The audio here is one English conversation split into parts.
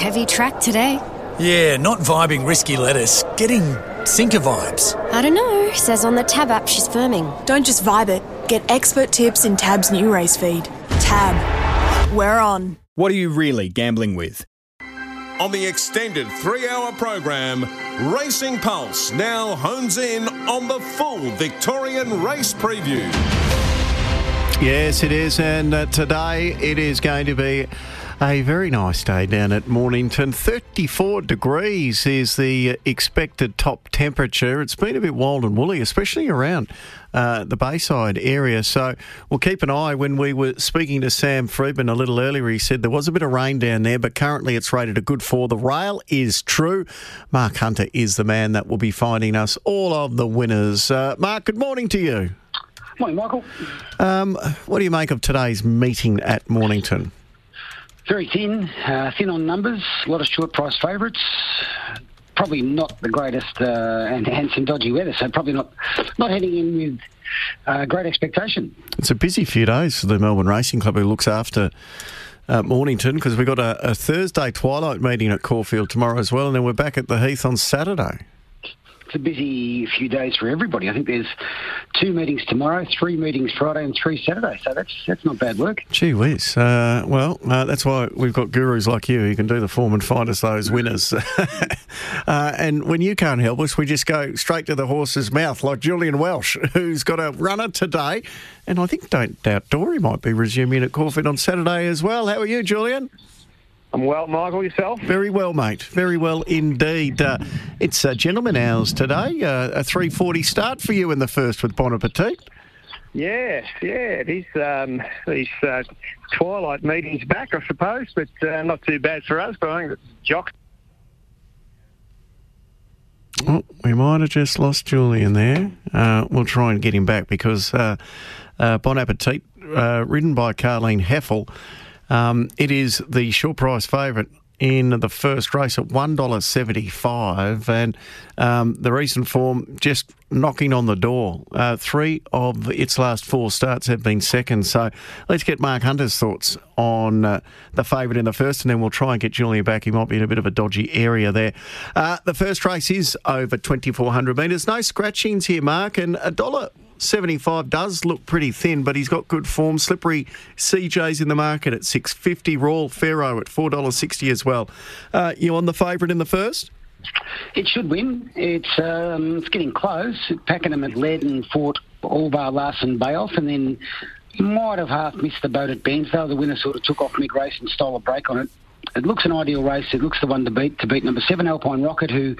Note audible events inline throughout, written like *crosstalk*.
Heavy track today. Yeah, not vibing risky lettuce. Getting sinker vibes. I don't know. Says on the Tab app she's firming. Don't just vibe it. Get expert tips in Tab's new race feed. Tab. We're on. What are you really gambling with? On the extended three hour program, Racing Pulse now hones in on the full Victorian race preview. Yes, it is. And uh, today it is going to be a very nice day down at Mornington. 34 degrees is the expected top temperature. It's been a bit wild and woolly, especially around uh, the Bayside area. So we'll keep an eye. When we were speaking to Sam Friedman a little earlier, he said there was a bit of rain down there, but currently it's rated a good four. The rail is true. Mark Hunter is the man that will be finding us all of the winners. Uh, Mark, good morning to you. Morning, Michael. Um, what do you make of today's meeting at Mornington? Very thin, uh, thin on numbers, a lot of short price favourites. Probably not the greatest uh, and, and some dodgy weather, so probably not not heading in with uh, great expectation. It's a busy few days for the Melbourne Racing Club, who looks after uh, Mornington, because we've got a, a Thursday twilight meeting at Caulfield tomorrow as well, and then we're back at the Heath on Saturday it's a busy few days for everybody. I think there's two meetings tomorrow, three meetings Friday, and three Saturday. So that's that's not bad work. Gee whiz. Uh, well, uh, that's why we've got gurus like you who can do the form and find us those winners. *laughs* uh, and when you can't help us, we just go straight to the horse's mouth, like Julian Welsh, *laughs* who's got a runner today. And I think Don't Doubt Dory might be resuming at Caulfield on Saturday as well. How are you, Julian? I'm well, Michael. Yourself? Very well, mate. Very well indeed. Uh, it's uh, gentleman hours today. Uh, a 3:40 start for you in the first with Bon Appetit. Yeah, yeah. These um, these uh, twilight meetings back, I suppose, but uh, not too bad for us. But I think Jock. Oh, we might have just lost Julian there. Uh, we'll try and get him back because uh, Bon Appetit, ridden by Carleen Hefel. Um, it is the short price favourite in the first race at $1.75 and um, the recent form just knocking on the door. Uh, three of its last four starts have been second. So let's get Mark Hunter's thoughts on uh, the favourite in the first and then we'll try and get Julian back. He might be in a bit of a dodgy area there. Uh, the first race is over 2,400 metres. No scratchings here, Mark, and a dollar 75 does look pretty thin, but he's got good form. Slippery CJ's in the market at 650. Royal Pharaoh at $4.60 as well. Uh, you on the favourite in the first? It should win. It's um, it's getting close. Pakenham had led and fought all bar Larson Bay off, and then might have half missed the boat at Bairnsdale. The winner sort of took off mid race and stole a break on it. It looks an ideal race. It looks the one to beat to beat number seven Alpine Rocket, who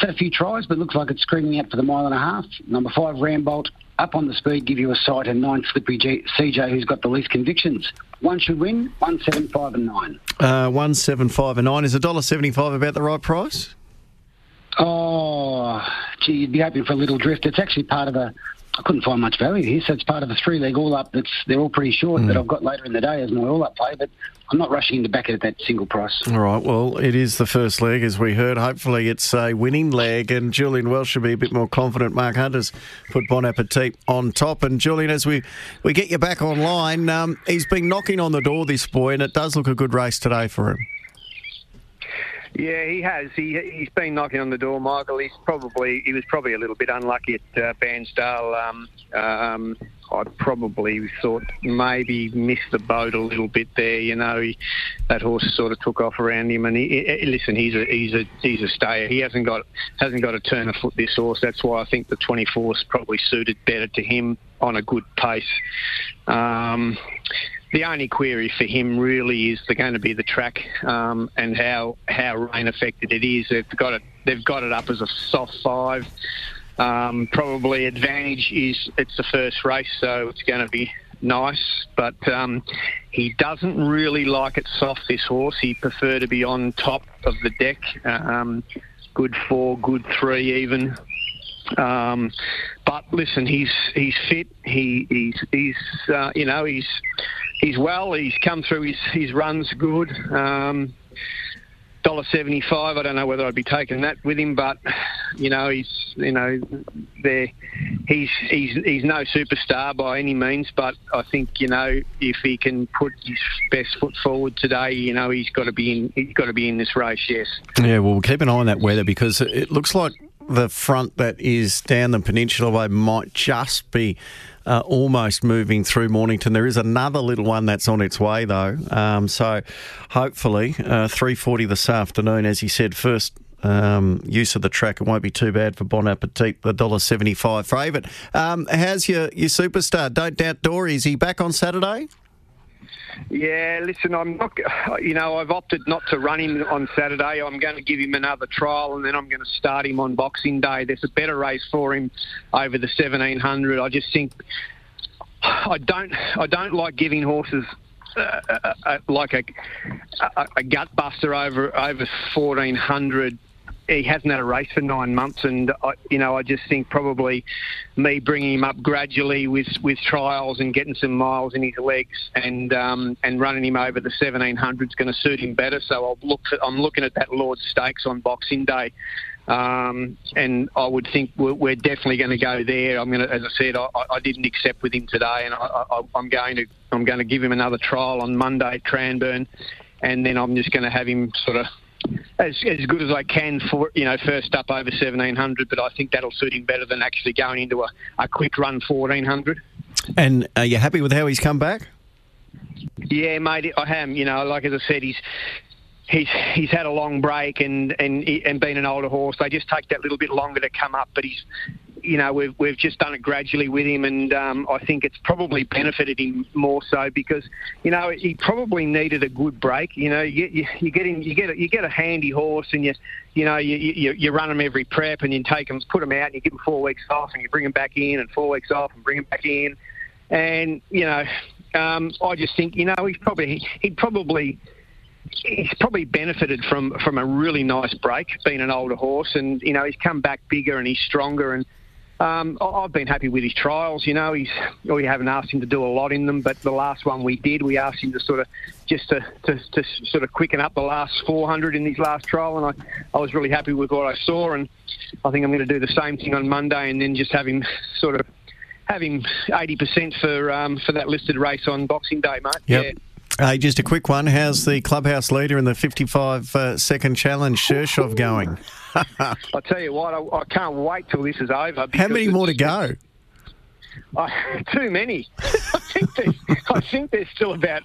had a few tries, but looks like it's screaming out for the mile and a half. Number five, Rambolt, up on the speed, give you a sight, and nine, Slippery G- CJ, who's got the least convictions. One should win, one, seven, five, and nine. Uh, one, seven, five, and nine. Is a dollar seventy-five about the right price? Oh, gee, you'd be hoping for a little drift. It's actually part of a I couldn't find much value here, so it's part of a three leg all up. That's they're all pretty short mm. that I've got later in the day as my all up play, but I'm not rushing to back it at that single price. All right, well, it is the first leg as we heard. Hopefully, it's a winning leg, and Julian Welsh should be a bit more confident. Mark Hunter's put Bon Appetit on top, and Julian, as we we get you back online, um, he's been knocking on the door, this boy, and it does look a good race today for him. Yeah, he has. He he's been knocking on the door, Michael. He's probably he was probably a little bit unlucky at uh, Bairnsdale. Um, um, I probably thought maybe missed the boat a little bit there. You know, he, that horse sort of took off around him. And he, he, listen, he's a he's a he's a stayer. He hasn't got hasn't got a turn of foot this horse. That's why I think the 24 is probably suited better to him on a good pace. Um, the only query for him really is going to be the track um, and how how rain affected it is. They've got it they've got it up as a soft five. Um, probably advantage is it's the first race, so it's going to be nice. But um, he doesn't really like it soft. This horse, he prefer to be on top of the deck. Um, good four, good three, even. Um, but listen, he's he's fit. He he's he's uh, you know he's he's well. He's come through his his runs good. Um, dollar seventy five. I don't know whether I'd be taking that with him, but you know he's you know there he's he's he's no superstar by any means. But I think you know if he can put his best foot forward today, you know he's got to be in he's got to be in this race. Yes. Yeah, well, we'll keep an eye on that weather because it looks like the front that is down the peninsula way might just be uh, almost moving through Mornington. There is another little one that's on its way though. Um, so hopefully, uh, 3:40 this afternoon, as you said, first. Um, use of the track, it won't be too bad for Bon Appetit, the dollar seventy-five favourite. Um, how's your your superstar? Don't doubt Dory. Is he back on Saturday? Yeah, listen, I'm not. You know, I've opted not to run him on Saturday. I'm going to give him another trial, and then I'm going to start him on Boxing Day. There's a better race for him over the 1700. I just think I don't. I don't like giving horses uh, uh, uh, like a, a, a gut buster over over 1400 he hasn't had a race for nine months, and I, you know I just think probably me bringing him up gradually with, with trials and getting some miles in his legs and um, and running him over the 1700 is going to suit him better. So I'll look for, I'm looking at that Lord Stakes on Boxing Day. Um, and I would think we're, we're definitely going to go there. I'm going to, as I said, I, I didn't accept with him today, and I, I'm going to I'm going to give him another trial on Monday at Cranbourne, and then I'm just going to have him sort of as, as good as I can for you know first up over 1700, but I think that'll suit him better than actually going into a, a quick run 1400. And are you happy with how he's come back? Yeah, mate, I am. You know, like as I said, he's he's he's had a long break and and and been an older horse. They just take that little bit longer to come up, but he's you know, we've we've just done it gradually with him, and um, I think it's probably benefited him more so because, you know, he probably needed a good break. You know, you, you, you get in, you get a, you get a handy horse, and you, you know, you, you you run him every prep, and you take him, put him out, and you give him four weeks off, and you bring him back in, and four weeks off, and bring him back in, and you know, um, I just think, you know, he's probably he'd probably he's probably benefited from from a really nice break, being an older horse, and you know he's come back bigger and he's stronger, and um, I've been happy with his trials. You know, he's we haven't asked him to do a lot in them, but the last one we did, we asked him to sort of just to, to, to sort of quicken up the last 400 in his last trial, and I, I was really happy with what I saw, and I think I'm going to do the same thing on Monday, and then just have him sort of have him 80% for um, for that listed race on Boxing Day, mate. Yep. Yeah. Uh, just a quick one. How's the clubhouse leader in the 55 uh, second challenge, Shershov, going? *laughs* I'll tell you what, I, I, can't wait till this is over. How many more to go? Uh, *laughs* too many. *laughs* I think there's, I think there's still about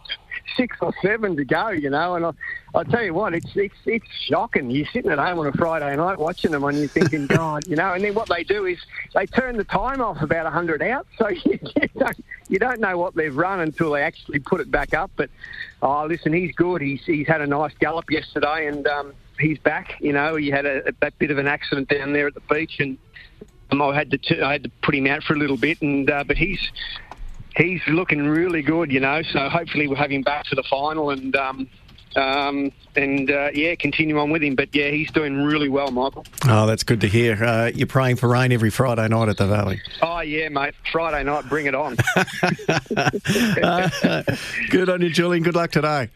six or seven to go, you know. And I, I tell you what, it's it's it's shocking. You're sitting at home on a Friday night watching them, and you're thinking, *laughs* God, you know. And then what they do is they turn the time off about hundred out, so *laughs* you, you, don't you don't know what they've run until they actually put it back up. But oh, listen, he's good. He's he's had a nice gallop yesterday, and um, he's back. You know, he had a, a bit of an accident down there at the beach, and um, I had to t- I had to put him out for a little bit, and uh, but he's he's looking really good, you know. So hopefully we'll have him back to the final and um, um, and uh, yeah, continue on with him. But yeah, he's doing really well, Michael. Oh, that's good to hear. Uh, you're praying for rain every Friday night at the Valley. Oh yeah, mate. Friday night, bring it on. *laughs* uh, good on you, Julian. Good luck today.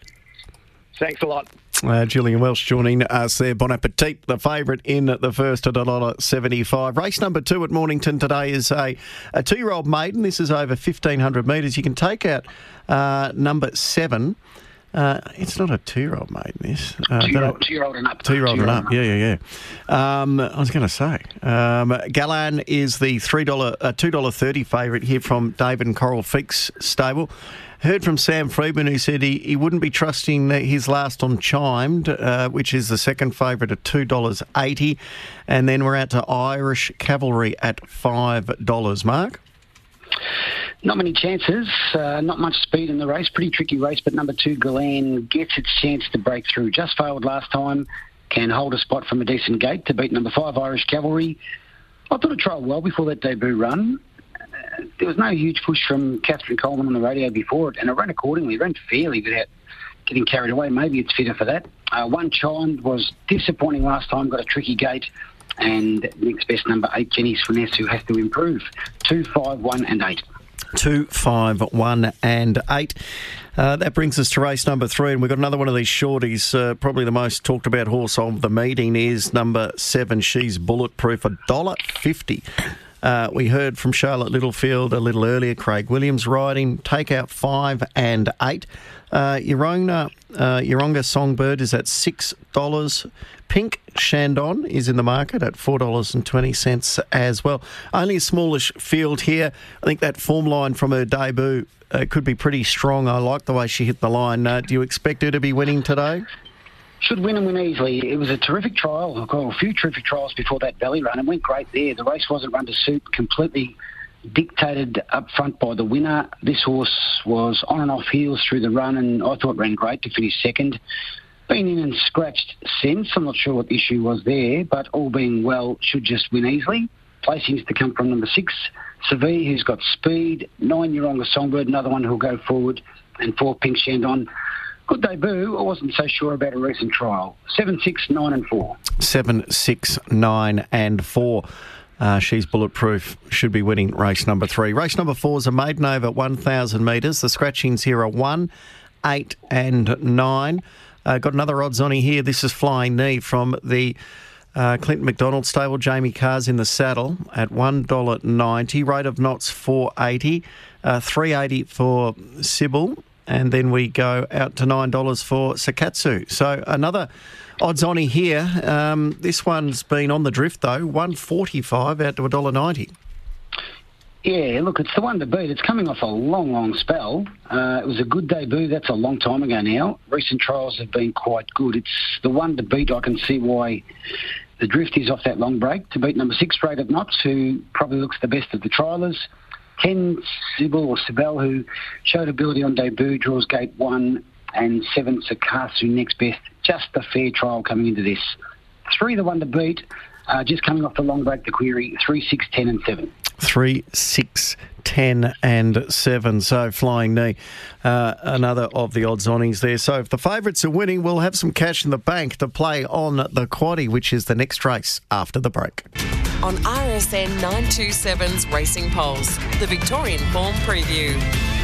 Thanks a lot. Uh, Julian Welsh joining us there. Bon Appetit, the favourite in the first at $1.75. Race number two at Mornington today is a, a two year old maiden. This is over 1,500 metres. You can take out uh, number seven. Uh, it's not a two-year-old maiden. This uh, two-year-old, two-year-old and up. Two-year-old, and up. Yeah, yeah, yeah. Um, I was going to say, um, Galan is the three dollar, uh, two dollar thirty favourite here from David and Coral Feek's stable. Heard from Sam Freedman who said he, he wouldn't be trusting his last on Chimed, uh, which is the second favourite at $2.80. And then we're out to Irish Cavalry at $5. Mark? Not many chances, uh, not much speed in the race. Pretty tricky race, but number two, Galan, gets its chance to break through. Just failed last time, can hold a spot from a decent gate to beat number five, Irish Cavalry. I thought it trialled well before that debut run there was no huge push from Catherine Coleman on the radio before it, and it ran accordingly. It ran fairly without getting carried away. Maybe it's fitter for that. Uh, one child was disappointing last time, got a tricky gate, and next best number eight, Jenny Swiness, who has to improve. Two, five, one, and eight. Two, five, one, and eight. Uh, that brings us to race number three, and we've got another one of these shorties. Uh, probably the most talked about horse of the meeting is number seven. She's bulletproof, a dollar fifty. Uh, we heard from Charlotte Littlefield a little earlier. Craig Williams riding. Take out five and eight. Uh, Yoronga, uh, Yoronga Songbird is at six dollars. Pink Shandon is in the market at four dollars and twenty cents as well. Only a smallish field here. I think that form line from her debut uh, could be pretty strong. I like the way she hit the line. Uh, do you expect her to be winning today? Should win and win easily. It was a terrific trial. A few terrific trials before that Valley run. It went great there. The race wasn't run to suit. Completely dictated up front by the winner. This horse was on and off heels through the run, and I thought ran great to finish second. Been in and scratched since. I'm not sure what the issue was there, but all being well, should just win easily. Placings to come from number six, Seville, who's got speed. Nine year old Songbird, another one who'll go forward, and four Pink Shandon. Good debut. I wasn't so sure about a recent trial. Seven, six, nine, and four. Seven, six, nine, and four. Uh, she's bulletproof. Should be winning race number three. Race number four is a maiden over 1,000 metres. The scratchings here are one, eight, and nine. Uh, got another odds on here. This is Flying Knee from the uh, Clinton McDonald stable. Jamie Kah's in the saddle at $1.90. Rate of knots 480. Uh, 380 for Sybil. And then we go out to $9 for Sakatsu. So another odds on here. Um, this one's been on the drift though, 145 out to $1.90. Yeah, look, it's the one to beat. It's coming off a long, long spell. Uh, it was a good debut. That's a long time ago now. Recent trials have been quite good. It's the one to beat. I can see why the drift is off that long break to beat number six, Rated Knots, who probably looks the best of the trialers. 10, Sybil or Sibel, who showed ability on debut, draws gate one, and seven, Sakasu next best. Just a fair trial coming into this. Three, the one to beat, uh, just coming off the long break, the query, three, six, ten, and seven. Three, six, 10 and 7. So flying knee, uh, another of the odds onings there. So if the favourites are winning, we'll have some cash in the bank to play on the quaddy, which is the next race after the break. On RSN 927's Racing Pulse, the Victorian Form Preview.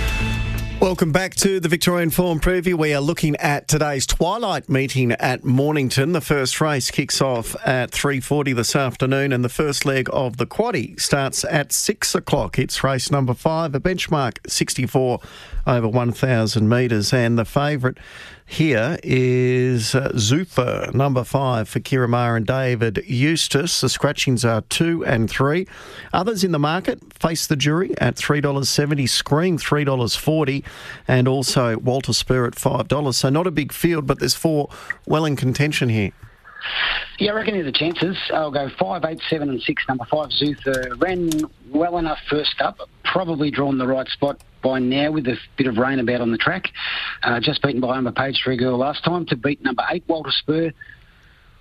Welcome back to the Victorian Form Preview. We are looking at today's Twilight meeting at Mornington. The first race kicks off at 3.40 this afternoon and the first leg of the quaddy starts at 6 o'clock. It's race number 5, a benchmark 64 over 1,000 metres and the favourite here is uh, Zuther, number five for Ciaron Maher and David Eustace. The scratchings are two and three. Others in the market face the jury at $3.70, Scream $3.40, and also Walter Spur at $5. So not a big field, but there's four well in contention here. Yeah, I reckon there's a chances. I'll go five, eight, seven, and six. Number five, Zuther ran well enough first up, probably drawn the right spot by now with a bit of rain about on the track. Uh, just beaten by number Page Three Girl last time to beat number eight, Walter Spur.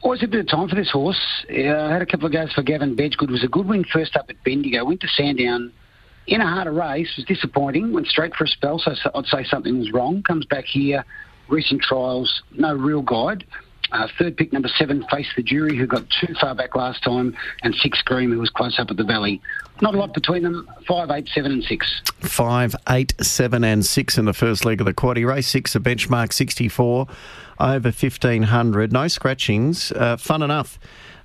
Always a bit of time for this horse. Uh, had a couple of goes for Gavin Bedggood. Was a good win first up at Bendigo. Went to Sandown in a harder race. Was disappointing. Went straight for a spell. So I'd say something was wrong. Comes back here. Recent trials, no real guide. Uh, third pick, number seven, Face the Jury, who got too far back last time, and six, Scream, who was close up at the Valley. Not a lot between them. Five, eight, seven, and six. Five, eight, seven, and six in the first leg of the quaddy. Race six, a benchmark 64 over 1500. No scratchings. Uh, fun enough.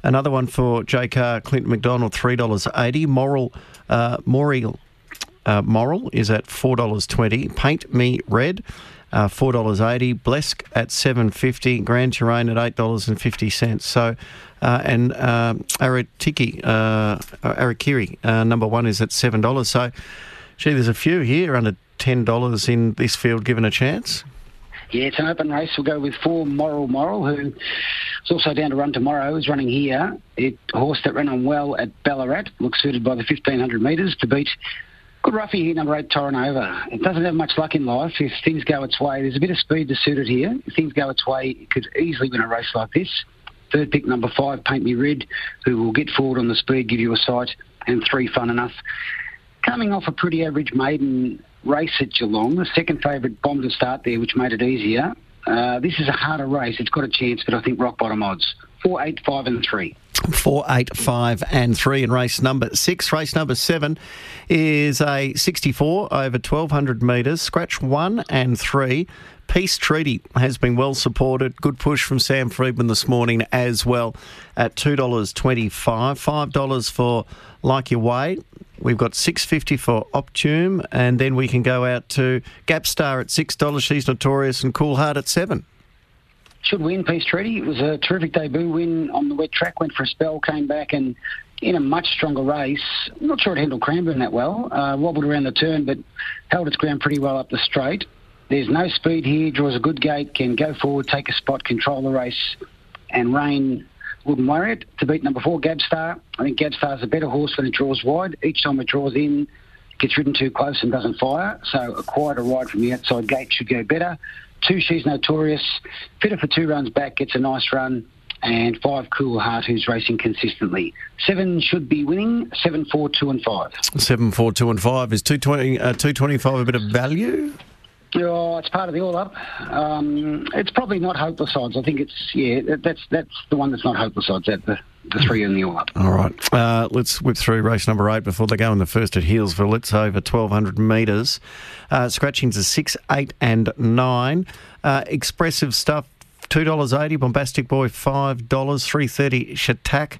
Another one for JK Clinton McDonald, $3.80. Moral, uh, Moral, uh, Moral is at $4.20. Paint Me Red uh, four dollars eighty. Blesk at seven fifty. Grand Terrain at eight dollars and fifty cents. So, uh, and uh, Aratiki, uh, Arakiri, uh, number one is at seven dollars. So, gee, there's a few here under ten dollars in this field given a chance. Yeah, it's an open race. We'll go with four Moral Moral, who is also down to run tomorrow, is running here. It horse that ran on well at Ballarat, looks suited by the 1500 metres to beat Good roughie here, number eight, Torrenova. It doesn't have much luck in life. If things go its way, there's a bit of speed to suit it here. If things go its way, it could easily win a race like this. Third pick, number five, Paint Me Red, who will get forward on the speed, give you a sight, and three, Fun Enough. Coming off a pretty average maiden race at Geelong, the second favourite bombed to start there, which made it easier. Uh, this is a harder race. It's got a chance, but I think rock bottom odds. Four, eight, five, and three. Four, eight, five, and three in race number six. Race number seven is a 64 over 1200 metres. Scratch one and three. Peace Treaty has been well supported. Good push from Sam Friedman this morning as well at $2.25. $5 for Like Your Way. We've got six fifty for Optume, and then we can go out to Gapstar at six dollars. She's notorious, and Cool Heart at seven. Should win Peace Treaty. It was a terrific debut win on the wet track. Went for a spell, came back, and in a much stronger race. Not sure it handled Cranbourne that well. Uh, wobbled around the turn, but held its ground pretty well up the straight. There's no speed here. Draws a good gate. Can go forward, take a spot, control the race, and Rain wouldn't worry it. To beat number four, Gabstar. I think Gabstar's a better horse when it draws wide. Each time it draws in, gets ridden too close and doesn't fire. So a quieter ride from the outside gate should go better. Two, she's notorious. Fitter for two runs back, gets a nice run. And five, Cool Heart, who's racing consistently. Seven should be winning. Seven, four, two, and five. Seven, four, two, and five is two twenty. Uh, two twenty-five. A bit of value. Oh, it's part of the all up. Um, it's probably not hopeless odds. I think it's yeah. That's that's the one that's not hopeless odds. At the the three in the up. All right. Uh, let's whip through race number eight before they go in the first at Healesville. It's over 1,200 metres. Uh, scratching to six, eight, and nine. Uh, expressive stuff. Two dollars eighty. Bombastic boy five dollars. Three thirty. Shatak.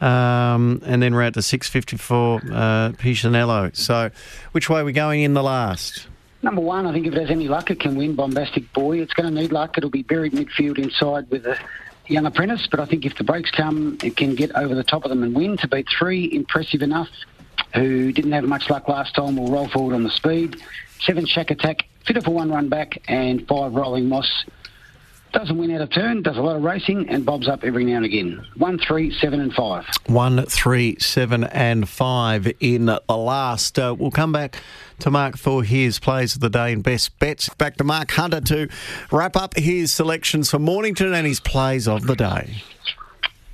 Um, and then we're out to six fifty four. Uh, Pichinello. So, which way are we going in the last? Number one, I think if it has any luck, it can win Bombastic Boy. It's going to need luck. It'll be buried midfield inside with a young apprentice, but I think if the breaks come, it can get over the top of them and win to beat three. Impressive enough, who didn't have much luck last time, will roll forward on the speed. Seven, Shack Attack, fitter for one run back, and five, Rolling Moss. Doesn't win out of turn, does a lot of racing, and bobs up every now and again. One, three, seven, and five. One, three, seven, and five in the last. Uh, we'll come back to Mark for his plays of the day and best bets. Back to Mark Hunter to wrap up his selections for Mornington and his plays of the day.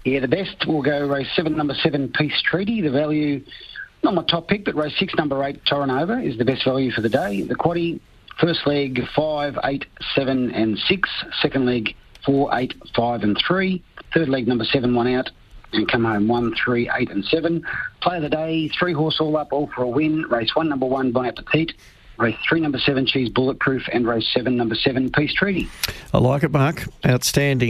Yeah, the best will go race seven, number seven, Peace Treaty. The value, not my top pick, but race six, number eight, Torrenova is the best value for the day. The quaddy, first leg, five, eight, seven, and six. Second leg, four, eight, five, and three. Third leg, number seven, one out and come home one, three, eight, and seven. Play of the day, three horse all up, all for a win. Race one, number one, Bon Appetit. Race three, number seven, She's Bulletproof, and race seven, number seven, Peace Treaty. I like it, Mark. Outstanding.